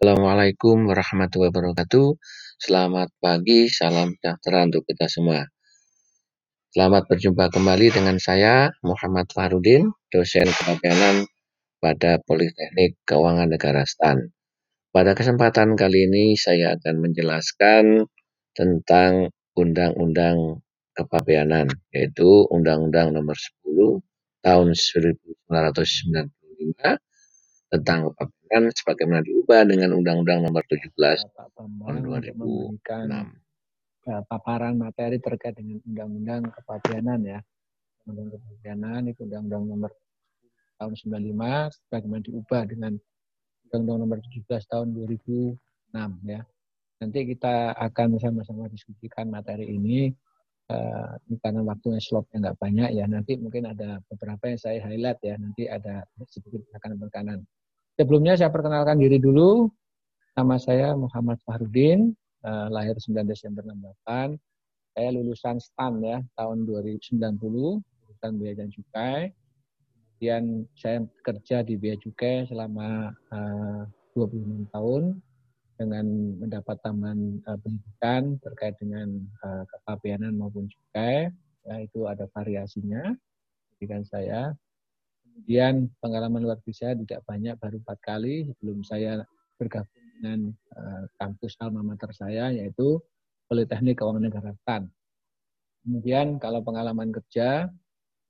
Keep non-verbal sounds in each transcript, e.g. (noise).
Assalamualaikum warahmatullahi wabarakatuh. Selamat pagi, salam sejahtera untuk kita semua. Selamat berjumpa kembali dengan saya, Muhammad Fahrudin, dosen kepabianan pada Politeknik Keuangan Negara STAN. Pada kesempatan kali ini saya akan menjelaskan tentang Undang-Undang Kepabianan, yaitu Undang-Undang Nomor 10 Tahun 1995 tentang kepabianan kan sebagaimana diubah dengan Undang-Undang Nomor 17 Pak tahun Bambang untuk memberikan 2006. uh, paparan materi terkait dengan Undang-Undang Kepabianan ya. Undang-Undang Kepabianan itu Undang-Undang Nomor tahun 95 sebagaimana diubah dengan Undang-Undang Nomor 17 tahun 2006 ya. Nanti kita akan sama-sama diskusikan materi ini. Uh, ini karena waktunya slotnya nggak banyak ya. Nanti mungkin ada beberapa yang saya highlight ya. Nanti ada sedikit akan berkanan. Sebelumnya saya perkenalkan diri dulu. Nama saya Muhammad Fahrudin, uh, lahir 9 Desember 68. Saya lulusan STAN ya, tahun 2090, lulusan Biaya dan Cukai. Kemudian saya kerja di Biaya Cukai selama uh, 26 tahun dengan mendapat tambahan uh, pendidikan terkait dengan uh, kepabianan maupun cukai. Ya, itu ada variasinya pendidikan saya. Kemudian pengalaman luar biasa tidak banyak, baru empat kali sebelum saya bergabung dengan uh, kampus alma mater saya, yaitu Politeknik Keuangan Negara TAN. Kemudian kalau pengalaman kerja,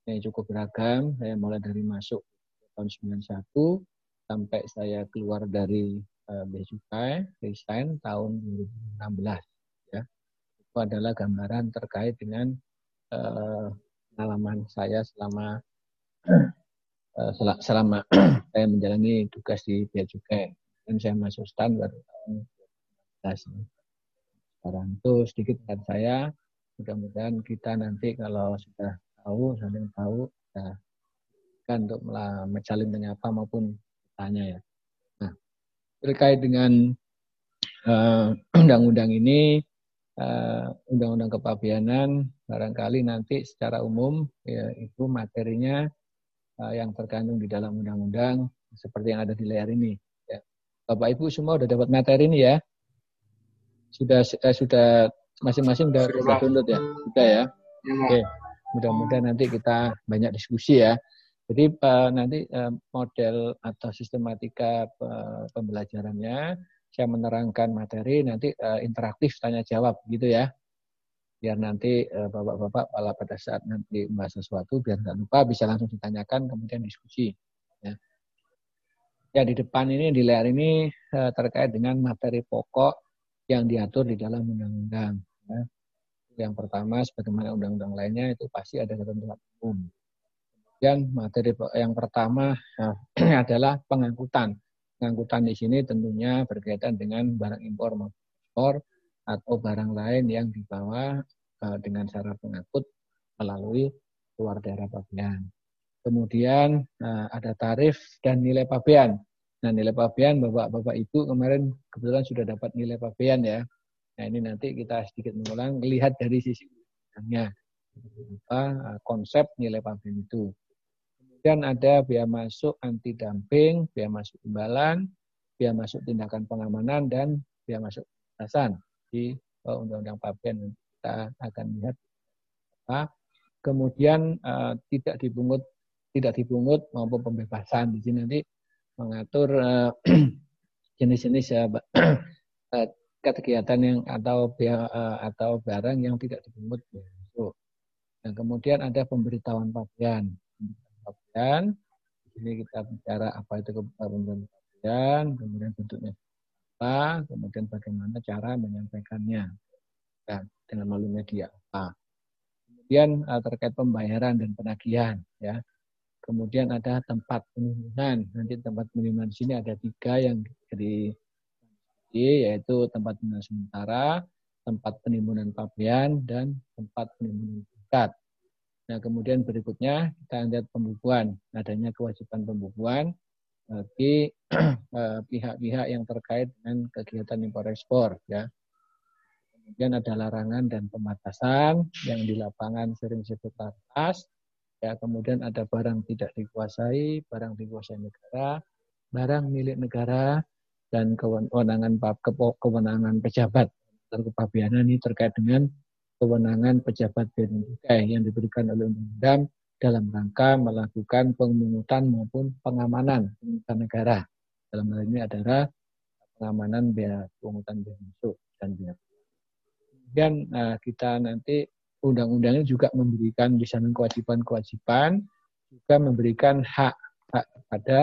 yang cukup beragam, saya mulai dari masuk tahun 91 sampai saya keluar dari uh, Bea Cukai, resign tahun 2016. Ya. Itu adalah gambaran terkait dengan uh, pengalaman saya selama Eh, selama (clears throat) saya menjalani tugas di Bea Cukai dan saya masuk STAN baru tahun 2019. Sekarang itu sedikit tentang saya. Mudah-mudahan kita nanti kalau sudah tahu, saling tahu, ya, kan untuk saling menyapa maupun bertanya ya. Nah, terkait dengan eh, (clears throat) undang-undang uh, ini, eh, undang-undang uh, kepabianan, barangkali nanti secara umum ya, itu materinya uh, yang terkandung di dalam undang-undang seperti yang ada di layar ini. Ya. Bapak Ibu semua sudah dapat materi ini ya? Sudah eh, sudah masing-masing sudah sudah download ya? Sudah ya? ya Oke. Mudah-mudahan nanti kita banyak diskusi ya. Jadi uh, nanti uh, model atau sistematika uh, pembelajarannya saya menerangkan materi nanti uh, interaktif tanya jawab gitu ya biar nanti eh, bapak-bapak uh, pada saat nanti membahas sesuatu biar nggak lupa bisa langsung ditanyakan kemudian diskusi. Ya. ya di depan ini di layar ini uh, terkait dengan materi pokok yang diatur di dalam undang-undang. Ya. Yang pertama sebagaimana undang-undang lainnya itu pasti ada ketentuan umum. Kemudian materi yang pertama uh, (clears throat) adalah pengangkutan. Pengangkutan di sini tentunya berkaitan dengan barang impor maupun ekspor atau barang lain yang dibawa uh, dengan cara pengangkut melalui luar daerah pabean. Kemudian uh, ada tarif dan nilai pabean. Nah, nilai pabean Bapak-bapak Ibu kemarin kebetulan sudah dapat nilai pabean ya. Nah, ini nanti kita sedikit mengulang lihat dari sisi undangnya. Apa uh, konsep nilai pabean itu. Kemudian ada biaya masuk anti dumping, biaya masuk imbalan, biaya masuk tindakan pengamanan dan biaya masuk pembahasan di Undang-Undang Pabean kita akan lihat apa. Kemudian uh, tidak dipungut tidak dipungut maupun pembebasan di sini nanti mengatur uh, (clears throat) jenis-jenis uh, (clears throat) uh, kegiatan yang atau atau barang yang tidak dipungut masuk. Dan kemudian ada pemberitahuan pabean. Pabean di sini kita bicara apa itu pemberitahuan pabean, kemudian bentuknya apa, kemudian bagaimana cara menyampaikannya dan dengan melalui media apa. Kemudian uh, terkait pembayaran dan penagihan ya. Kemudian ada tempat penimbunan. Nanti tempat penimbunan di sini ada tiga yang di yaitu tempat penimbunan sementara, tempat penimbunan pabean, dan tempat penimbunan tingkat. Nah, kemudian berikutnya kita lihat pembukuan. Adanya kewajiban pembukuan bagi (clears throat) eh, pihak-pihak yang terkait dengan kegiatan impor ekspor ya. Kemudian ada larangan dan pembatasan yang di lapangan sering disebut atas. Ya, kemudian ada barang tidak dikuasai, barang dikuasai negara, barang milik negara, dan kewenangan kewenangan pejabat kepabianan ini terkait dengan kewenangan pejabat dan yang diberikan oleh undang-undang dalam rangka melakukan pemungutan maupun pengamanan pemungutan negara. Dalam hal ini adalah pengamanan bea pemungutan bea masuk dan bea. Kemudian uh, kita nanti undang-undangnya juga memberikan di sana kewajiban-kewajiban, juga memberikan hak hak kepada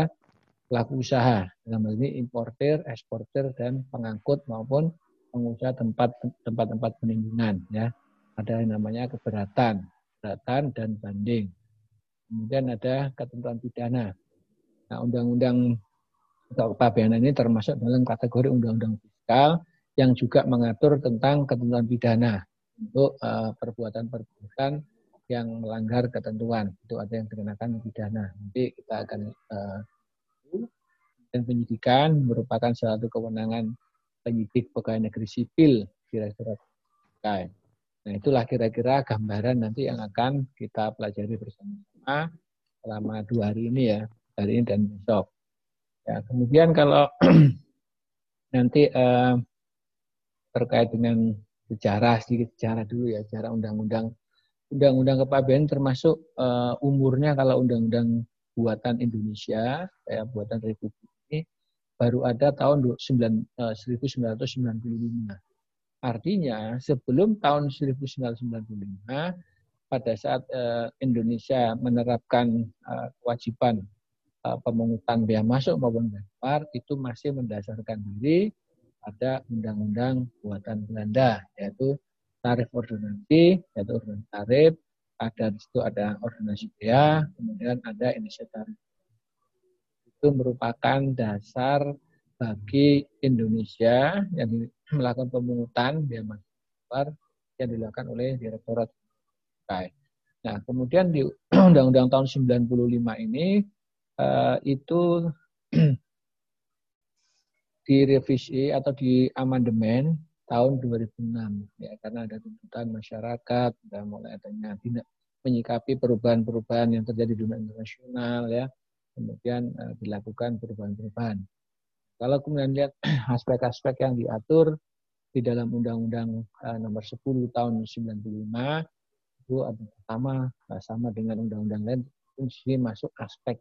pelaku usaha. Dalam hal ini importer, eksporter, dan pengangkut maupun pengusaha tempat tempat-tempat penimbunan ya ada yang namanya keberatan, keberatan dan banding. Kemudian ada ketentuan pidana. Nah, undang-undang kepabeanan ini termasuk dalam kategori undang-undang fiskal yang juga mengatur tentang ketentuan pidana untuk uh, perbuatan-perbuatan yang melanggar ketentuan. Itu ada yang dikenakan pidana. Nanti kita akan uh, dan penyidikan merupakan salah satu kewenangan penyidik pegawai negeri sipil kira-kira Nah, itulah kira-kira gambaran nanti yang akan kita pelajari selama dua hari ini ya, hari ini dan besok. Ya, kemudian kalau (clears throat) nanti eh, terkait dengan sejarah sedikit sejarah dulu ya, sejarah undang-undang undang-undang kepabeanan termasuk eh, umurnya kalau undang-undang buatan Indonesia, ya, buatan Republik ini baru ada tahun 9, eh, 1995. Artinya sebelum tahun 1995 pada saat uh, Indonesia menerapkan uh, kewajiban uh, pemungutan biaya masuk maupun keluar itu masih mendasarkan diri pada undang-undang buatan Belanda yaitu tarif ordonansi yaitu ordonansi tarif ada di situ ada ordonansi biaya kemudian ada inisiatif tarif. Itu merupakan dasar bagi Indonesia yang melakukan pemungutan biaya masuk yang dilakukan oleh Direktorat Cukai. Nah, kemudian di (clears throat) Undang-Undang tahun 95 ini uh, itu (clears throat) direvisi atau di amandemen tahun 2006 ya karena ada tuntutan masyarakat dan mulai adanya tidak menyikapi perubahan-perubahan yang terjadi di dunia internasional ya kemudian uh, dilakukan perubahan-perubahan kalau kemudian lihat (clears throat) aspek-aspek yang diatur di dalam Undang-Undang uh, Nomor 10 Tahun 95 itu ada pertama sama dengan undang-undang lain fungsi masuk aspek.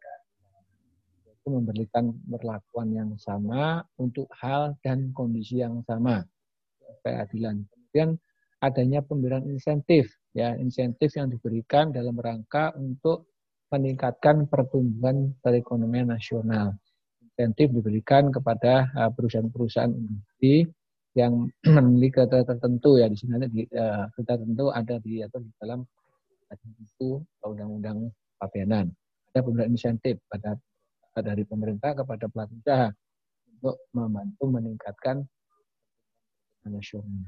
Itu memberikan perlakuan yang sama untuk hal dan kondisi yang sama. Keadilan. Kemudian adanya pemberian insentif ya insentif yang diberikan dalam rangka untuk meningkatkan pertumbuhan perekonomian nasional. Insentif diberikan kepada uh, perusahaan-perusahaan industri yang (clears throat) memiliki kata tertentu ya di sini ada di uh, tertentu ada di atau di dalam itu undang-undang pabeanan ada pemberian insentif pada dari pemerintah kepada pelaku usaha untuk membantu meningkatkan nasional.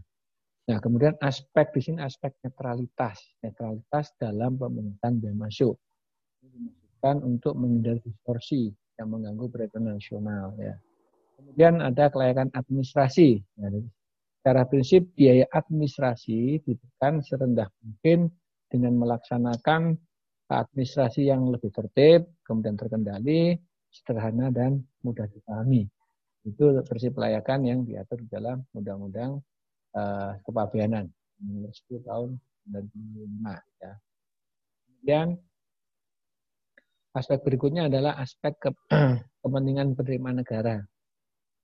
Nah, kemudian aspek di sini aspek netralitas, netralitas dalam pemungutan biaya masuk. Dimaksudkan untuk menghindari distorsi yang mengganggu perekonomian nasional ya. Kemudian ada kelayakan administrasi. Ya, secara prinsip biaya administrasi ditekan serendah mungkin dengan melaksanakan administrasi yang lebih tertib, kemudian terkendali, sederhana dan mudah dipahami. Itu prinsip kelayakan yang diatur dalam Undang-Undang uh, Kepabeanan nomor 10 tahun 2005 ya. Kemudian aspek berikutnya adalah aspek ke, (clears throat) kepentingan penerimaan negara.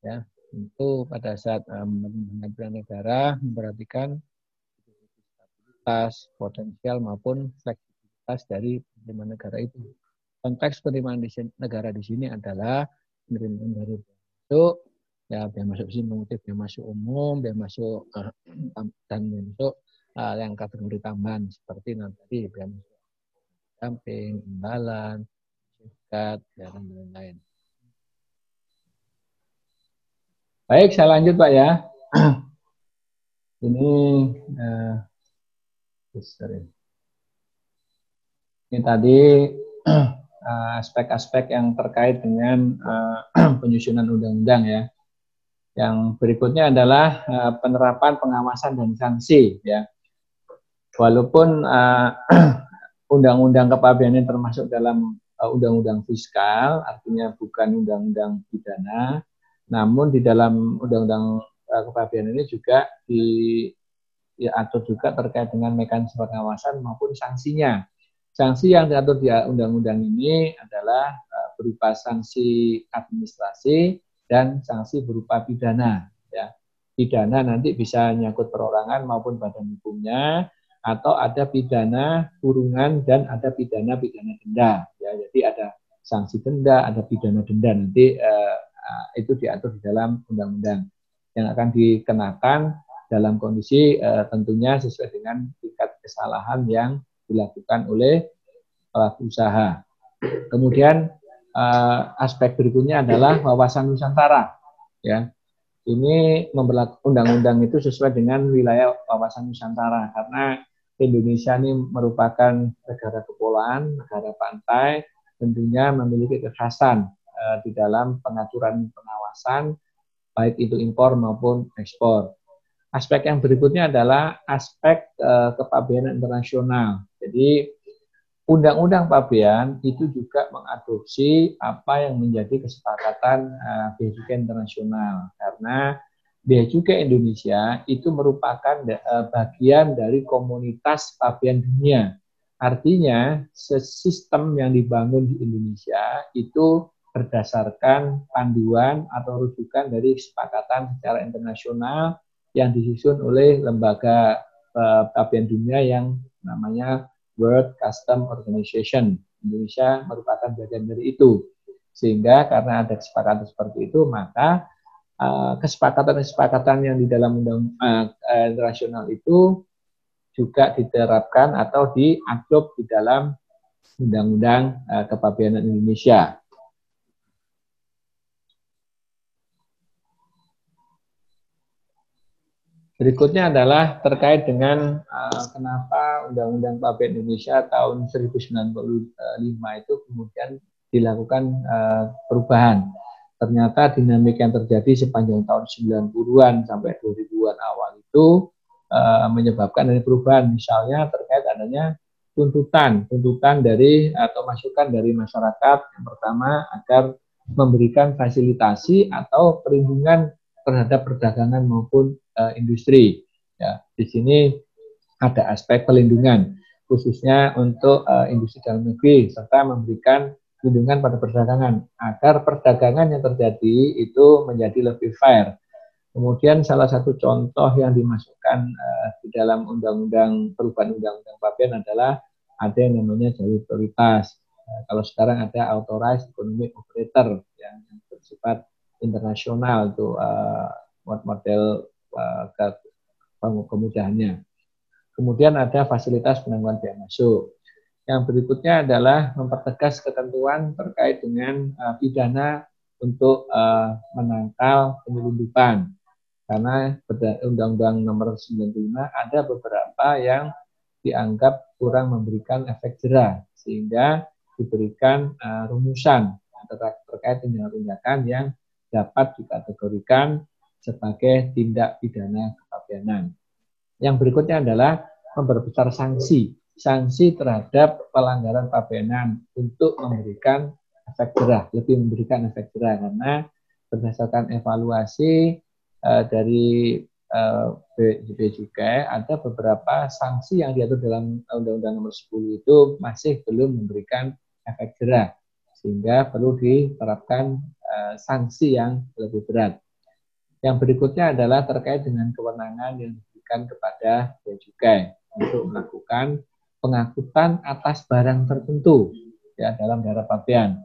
Ya, itu pada saat um, penerimaan negara memperhatikan stabilitas potensial maupun fleksibilitas dari penerimaan negara itu. Konteks penerimaan di negara di sini adalah penerimaan dari masuk, ya biaya masuk sini mengutip biaya masuk umum, biaya masuk uh, dan masuk uh, yang kategori tambahan seperti nanti biaya masuk samping, imbalan, dan lain-lain. Baik, saya lanjut Pak ya. (clears throat) Ini uh, ini tadi (clears throat) aspek-aspek uh, yang terkait dengan uh, (clears throat) penyusunan undang-undang ya. Yang berikutnya adalah uh, penerapan pengawasan dan sanksi ya. Walaupun undang-undang kepabeanan termasuk dalam Uh, undang-undang fiskal, artinya bukan undang-undang pidana, Namun di dalam undang-undang uh, kepabianan ini juga diatur ya, juga terkait dengan mekanisme pengawasan maupun sanksinya. Sanksi yang diatur di undang-undang ini adalah uh, berupa sanksi administrasi dan sanksi berupa pidana. Ya. Pidana nanti bisa nyangkut perorangan maupun badan hukumnya, atau ada pidana kurungan dan ada pidana pidana denda. Ya, jadi ada sanksi denda, ada pidana denda nanti uh, itu diatur di dalam undang-undang yang akan dikenakan dalam kondisi uh, tentunya sesuai dengan tingkat kesalahan yang dilakukan oleh pelaku usaha. Kemudian uh, aspek berikutnya adalah wawasan Nusantara. Ya, ini memperlakukan undang-undang itu sesuai dengan wilayah wawasan Nusantara karena Indonesia ini merupakan negara kepulauan, negara pantai, tentunya memiliki kekhasan uh, di dalam pengaturan pengawasan, baik itu impor maupun ekspor. Aspek yang berikutnya adalah aspek uh, kepabeanan internasional. Jadi Undang-Undang Pabean itu juga mengadopsi apa yang menjadi kesepakatan uh, Bea Cukai Internasional karena Bea Cukai Indonesia itu merupakan bagian dari komunitas pabean dunia. Artinya, sistem yang dibangun di Indonesia itu berdasarkan panduan atau rujukan dari kesepakatan secara internasional yang disusun oleh lembaga uh, pabean dunia yang namanya World Custom Organization. Indonesia merupakan bagian dari itu. Sehingga karena ada kesepakatan seperti itu, maka Eh, kesepakatan-kesepakatan yang di dalam undang uh, internasional itu juga diterapkan atau diadop di dalam undang-undang uh, kepabianan Indonesia. Berikutnya adalah terkait dengan uh, kenapa Undang-Undang Pabean Indonesia tahun 1095 itu kemudian dilakukan uh, perubahan. Ternyata dinamika yang terjadi sepanjang tahun 90-an sampai 2000-an awal itu uh, menyebabkan ada perubahan. Misalnya terkait adanya tuntutan tuntutan dari atau masukan dari masyarakat yang pertama agar memberikan fasilitasi atau perlindungan terhadap perdagangan maupun uh, industri ya di sini ada aspek perlindungan khususnya untuk uh, industri dalam negeri serta memberikan perlindungan pada perdagangan agar perdagangan yang terjadi itu menjadi lebih fair. Kemudian salah satu contoh yang dimasukkan uh, di dalam undang-undang perubahan undang-undang Pabean adalah ada yang namanya jalur prioritas. Uh, kalau sekarang ada authorized economic operator yang bersifat internasional itu uh, model uh, kemudahannya. Kemudian ada fasilitas penangguhan biaya masuk. Yang berikutnya adalah mempertegas ketentuan terkait dengan uh, pidana untuk uh, menangkal penyelundupan. Karena Undang-Undang Nomor 95 ada beberapa yang dianggap kurang memberikan efek jerah sehingga diberikan uh, rumusan terkait dengan tindakan yang dapat dikategorikan sebagai tindak pidana kepabianan. Yang berikutnya adalah memperbesar sanksi sanksi terhadap pelanggaran pabeanan untuk memberikan efek jerah, lebih memberikan efek jerah karena berdasarkan evaluasi uh, dari uh, ada beberapa sanksi yang diatur dalam Undang-Undang Nomor 10 itu masih belum memberikan efek jerah sehingga perlu diterapkan uh, sanksi yang lebih berat. Yang berikutnya adalah terkait dengan kewenangan yang diberikan kepada bea cukai untuk melakukan pengangkutan atas barang tertentu ya dalam daerah pabean.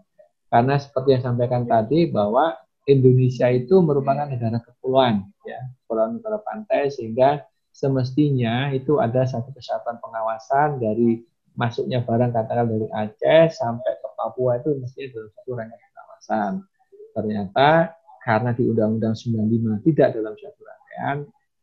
Karena seperti yang sampaikan tadi bahwa Indonesia itu merupakan negara kepulauan ya, kepulauan negara pantai sehingga semestinya itu ada satu kesatuan pengawasan dari masuknya barang katakan dari Aceh sampai Papua itu mestinya dalam satu rangkaian pengawasan. Ternyata karena di Undang-Undang 95 tidak dalam satu rangkaian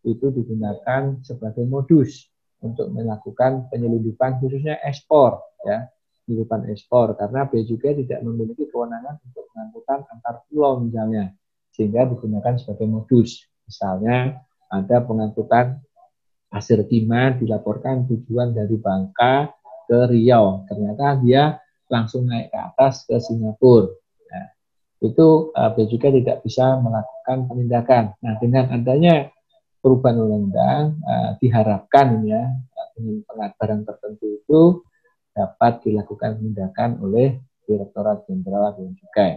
itu digunakan sebagai modus untuk melakukan penyelundupan khususnya ekspor ya. Penyelundupan ekspor karena bea cukai tidak memiliki kewenangan untuk pengangkutan antar pulau misalnya sehingga digunakan sebagai modus. Misalnya ada pengangkutan pasir timah dilaporkan tujuan dari Bangka ke Riau. Ternyata dia langsung naik ke atas ke Singapura ya. itu uh, Cukai tidak bisa melakukan penindakan. Nah, dengan adanya perubahan undang-undang uh, diharapkan ya dengan barang tertentu itu dapat dilakukan penindakan oleh Direktorat Jenderal Bea Cukai.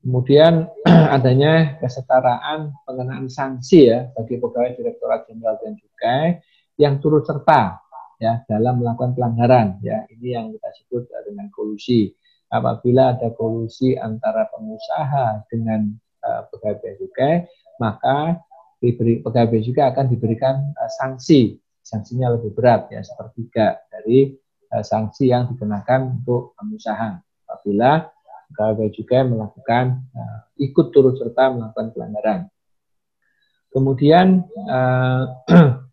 Kemudian (clears throat) adanya kesetaraan pengenaan sanksi ya bagi pegawai Direktorat Jenderal Bea Cukai yang turut serta ya dalam melakukan pelanggaran ya. Ini yang kita sebut dengan kolusi. Apabila ada kolusi antara pengusaha dengan uh, pegawai bea cukai maka diberi pegawai bea cukai akan diberikan uh, sanksi. Sanksinya lebih berat ya sepertiga dari uh, sanksi yang dikenakan untuk pengusaha. Apabila pegawai cukai melakukan uh, ikut turut serta melakukan pelanggaran. Kemudian uh, (clears throat)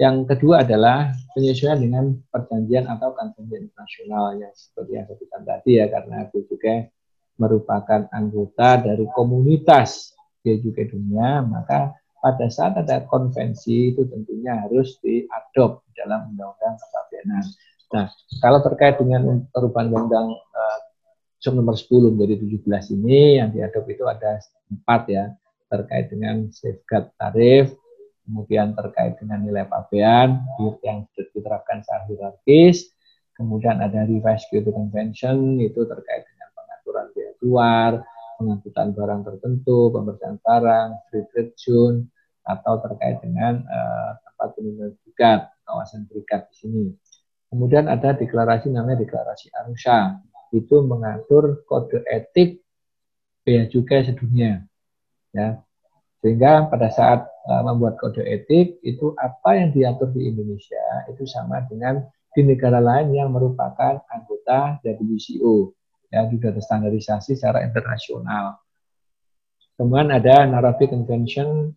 Yang kedua adalah penyesuaian dengan perjanjian atau konvensi internasional yang seperti yang saya sebutkan tadi ya karena itu juga merupakan anggota dari komunitas juga dunia maka pada saat ada konvensi itu tentunya harus diadop dalam undang-undang kepabeanan. Nah, kalau terkait dengan perubahan undang-undang uh, nomor 10 menjadi 17 ini yang diadop itu ada empat ya terkait dengan safeguard tarif, kemudian terkait dengan nilai pabean yang diterapkan secara hierarkis, kemudian ada revised Kyoto Convention itu terkait dengan pengaturan biaya keluar, pengangkutan barang tertentu, pemberian barang, free trade zone, atau terkait dengan uh, tempat penimbunan berikat, kawasan berikat di sini. Kemudian ada deklarasi namanya deklarasi Arusha, itu mengatur kode etik bea cukai sedunia. Ya, sehingga pada saat uh, membuat kode etik itu apa yang diatur di Indonesia itu sama dengan di negara lain yang merupakan anggota WCO ya sudah terstandarisasi secara internasional. Kemudian ada Nairobi Convention,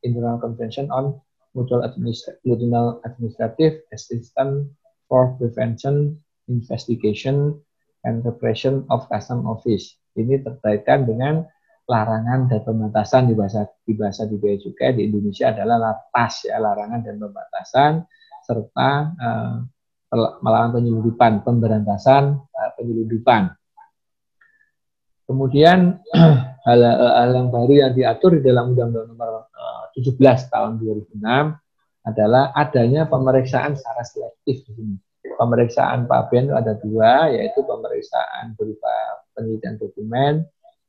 International Convention on Mutual, Administrative Assistance for Prevention, Investigation, and Repression of Custom Office. Ini terkaitan dengan larangan dan pembatasan di bahasa di bahasa di bea cukai di Indonesia adalah latas ya larangan dan pembatasan serta uh, melawan penyelundupan pemberantasan uh, penyelundupan. Kemudian (clears throat) hal, hal yang baru yang diatur di dalam Undang-Undang Nomor 17 eh, tahun 2006 adalah adanya pemeriksaan secara selektif di sini. Pemeriksaan Paben itu ada dua, yaitu pemeriksaan berupa penelitian dokumen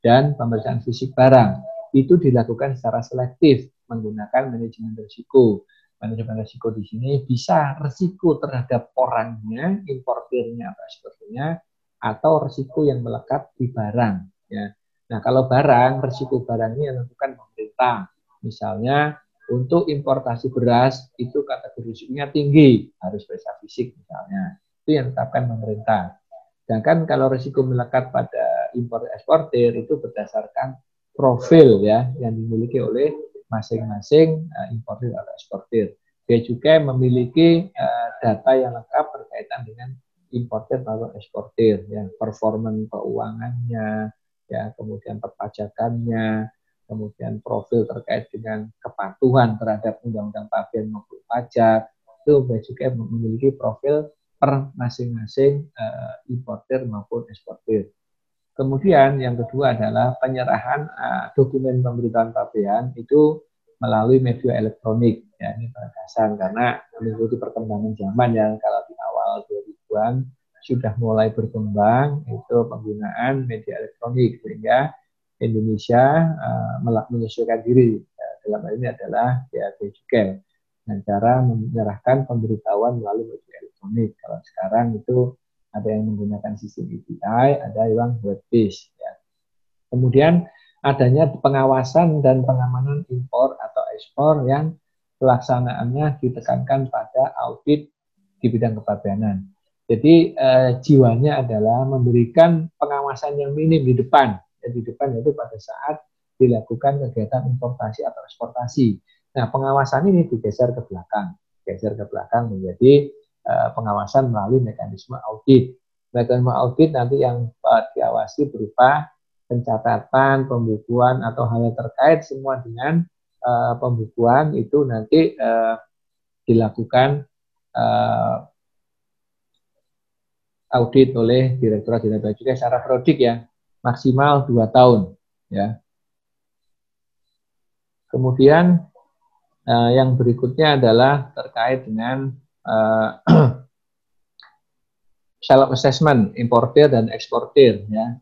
dan pemeriksaan fisik barang. Itu dilakukan secara selektif menggunakan manajemen risiko. Manajemen risiko di sini bisa risiko terhadap orangnya, importirnya atau eksportirnya, atau risiko yang melekat di barang. Ya. Nah, kalau barang, risiko barang ini yang menentukan pemerintah. Misalnya, untuk importasi beras itu kategori risikonya tinggi, harus periksa fisik misalnya. Itu yang ditetapkan pemerintah. Sedangkan kalau risiko melekat pada impor eksportir itu berdasarkan profil ya yang dimiliki oleh masing-masing uh, importir atau eksportir. Dia juga memiliki uh, data yang lengkap berkaitan dengan importir atau eksportir, ya performan keuangannya, ya kemudian perpajakannya, kemudian profil terkait dengan kepatuhan terhadap undang-undang pabean maupun pajak, itu juga memiliki profil per masing-masing uh, importer maupun eksportir. Kemudian yang kedua adalah penyerahan uh, dokumen pemberitahuan pabean itu melalui media elektronik. Ya, ini penegasan karena mengikuti perkembangan zaman yang kalau di awal 2000-an sudah mulai berkembang itu penggunaan media elektronik sehingga Indonesia uh, menyesuaikan diri ya, dalam hal ini adalah ya cukai dengan cara menyerahkan pemberitahuan melalui media elektronik. Kalau sekarang itu ada yang menggunakan sistem EDI, ada yang web based. Ya. Kemudian adanya pengawasan dan pengamanan impor atau ekspor yang pelaksanaannya ditekankan pada audit di bidang kepabeanan. Jadi eh, jiwanya adalah memberikan pengawasan yang minim di depan. Ya, di depan itu pada saat dilakukan kegiatan importasi atau eksportasi. Nah, pengawasan ini digeser ke belakang, geser ke belakang menjadi uh, pengawasan melalui mekanisme audit. Mekanisme audit nanti yang uh, diawasi berupa pencatatan, pembukuan atau hal yang terkait semua dengan uh, pembukuan itu nanti uh, dilakukan uh, audit oleh Direktorat Jenderal Bea secara prodik ya. maksimal dua tahun ya. Kemudian uh, yang berikutnya adalah terkait dengan (clears throat) uh, self assessment importer dan eksportir ya.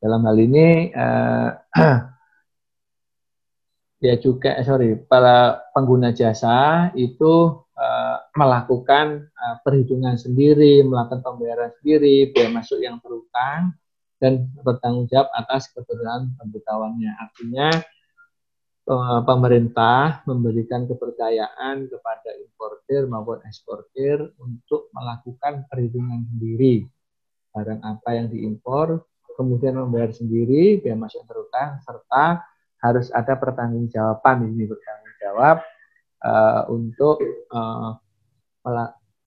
Dalam hal ini uh, (clears throat) ya juga eh, sorry para pengguna jasa itu melakukan perhitungan sendiri, melakukan pembayaran sendiri, biaya masuk yang terutang dan bertanggung jawab atas kebenaran pemberitahuannya. Artinya pemerintah memberikan kepercayaan kepada importir maupun eksportir untuk melakukan perhitungan sendiri barang apa yang diimpor, kemudian membayar sendiri biaya masuk terutang serta harus ada pertanggungjawaban ini bertanggung jawab uh, untuk uh,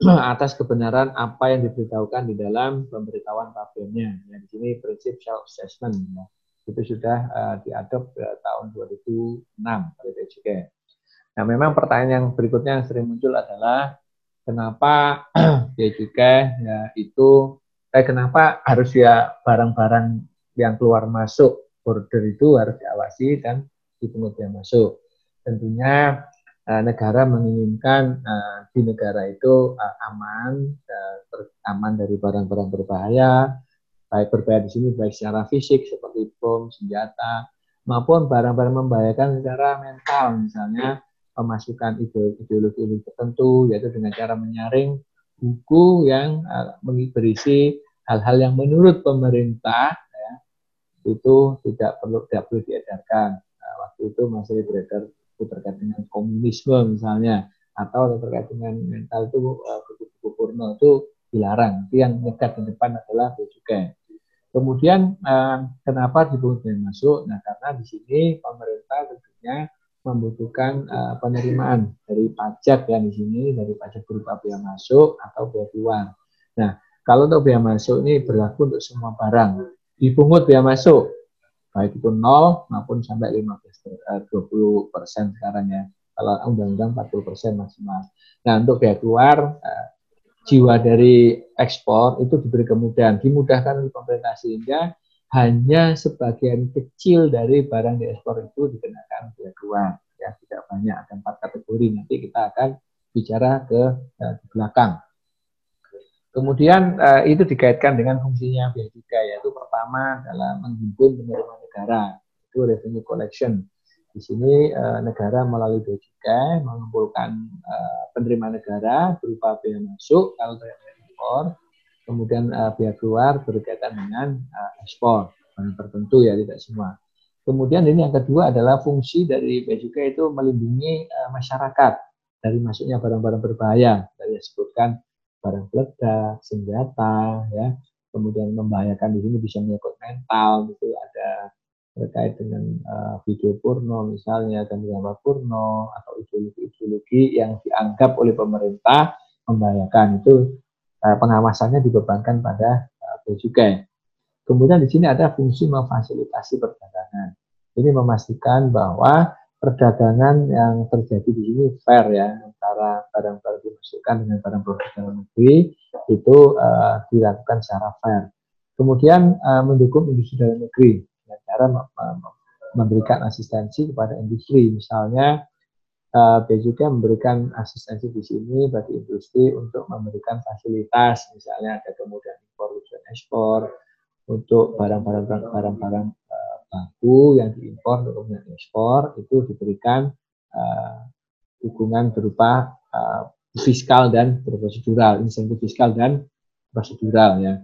(clears throat) atas kebenaran apa yang diberitahukan di dalam pemberitahuan pabriknya. Ya, di sini prinsip self assessment ya. Itu sudah uh, diadop uh, tahun 2006 oleh BJK. Nah, memang pertanyaan yang berikutnya yang sering muncul adalah kenapa (clears throat) BJK ya itu eh, kenapa harus ya barang-barang yang keluar masuk border itu harus diawasi dan dipungut biaya masuk. Tentunya uh, negara menginginkan uh, di negara itu uh, aman, uh, aman dari barang-barang berbahaya, baik berbahaya di sini baik secara fisik seperti bom, senjata, maupun barang-barang membahayakan secara mental, misalnya pemasukan ideologi tertentu, yaitu dengan cara menyaring buku yang berisi hal-hal yang menurut pemerintah itu tidak perlu tidak perlu diedarkan. Nah, waktu itu masih beredar terkait dengan komunisme misalnya atau terkait dengan mental itu eh, buku-buku porno itu dilarang. Itu yang nekat di depan adalah juga. Kemudian uh, kenapa dipungut masuk? Nah karena di sini pemerintah tentunya membutuhkan uh, penerimaan dari pajak ya di sini dari pajak berupa biaya masuk atau biaya keluar. Nah kalau untuk biaya masuk ini berlaku untuk semua barang dipungut biaya masuk baik itu nol maupun sampai 15 20 eh, persen sekarang ya kalau undang-undang 40 persen maksimal. Nah untuk biaya keluar eh, jiwa dari ekspor itu diberi kemudahan. Dimudahkan oleh pemerintah sehingga hanya sebagian kecil dari barang diekspor itu dikenakan biaya keluar ya tidak banyak ada empat kategori. Nanti kita akan bicara ke uh, belakang. Kemudian uh, itu dikaitkan dengan fungsinya biaya cukai yaitu pertama adalah menghimpun penerimaan negara itu revenue collection. Di sini uh, negara melalui cukai mengumpulkan uh, penerimaan negara berupa biaya masuk kalau terkait ekspor, kemudian uh, biaya keluar berkaitan dengan uh, ekspor barang tertentu ya tidak semua. Kemudian ini yang kedua adalah fungsi dari biaya cukai itu melindungi uh, masyarakat dari masuknya barang-barang berbahaya. Dari disebutkan barang peledak, senjata, ya, kemudian membahayakan di sini bisa menyangkut mental, gitu ada terkait dengan uh, video porno misalnya dan gambar porno atau ideologi-ideologi yang dianggap oleh pemerintah membahayakan itu uh, pengawasannya dibebankan pada uh, cukai. Kemudian di sini ada fungsi memfasilitasi perdagangan. Ini memastikan bahwa perdagangan yang terjadi di sini fair ya antara barang-barang dimasukkan dengan barang produk dalam negeri itu uh, dilakukan secara fair. Kemudian uh, mendukung industri dalam negeri dengan cara memberikan asistensi kepada industri, misalnya uh, juga memberikan asistensi di sini bagi industri untuk memberikan fasilitas, misalnya ada kemudian impor dan ekspor untuk barang-barang barang-barang baku yang diimpor untuk kemudian ekspor itu diberikan uh, dukungan berupa uh, fiskal dan prosedural, insentif fiskal dan prosedural ya.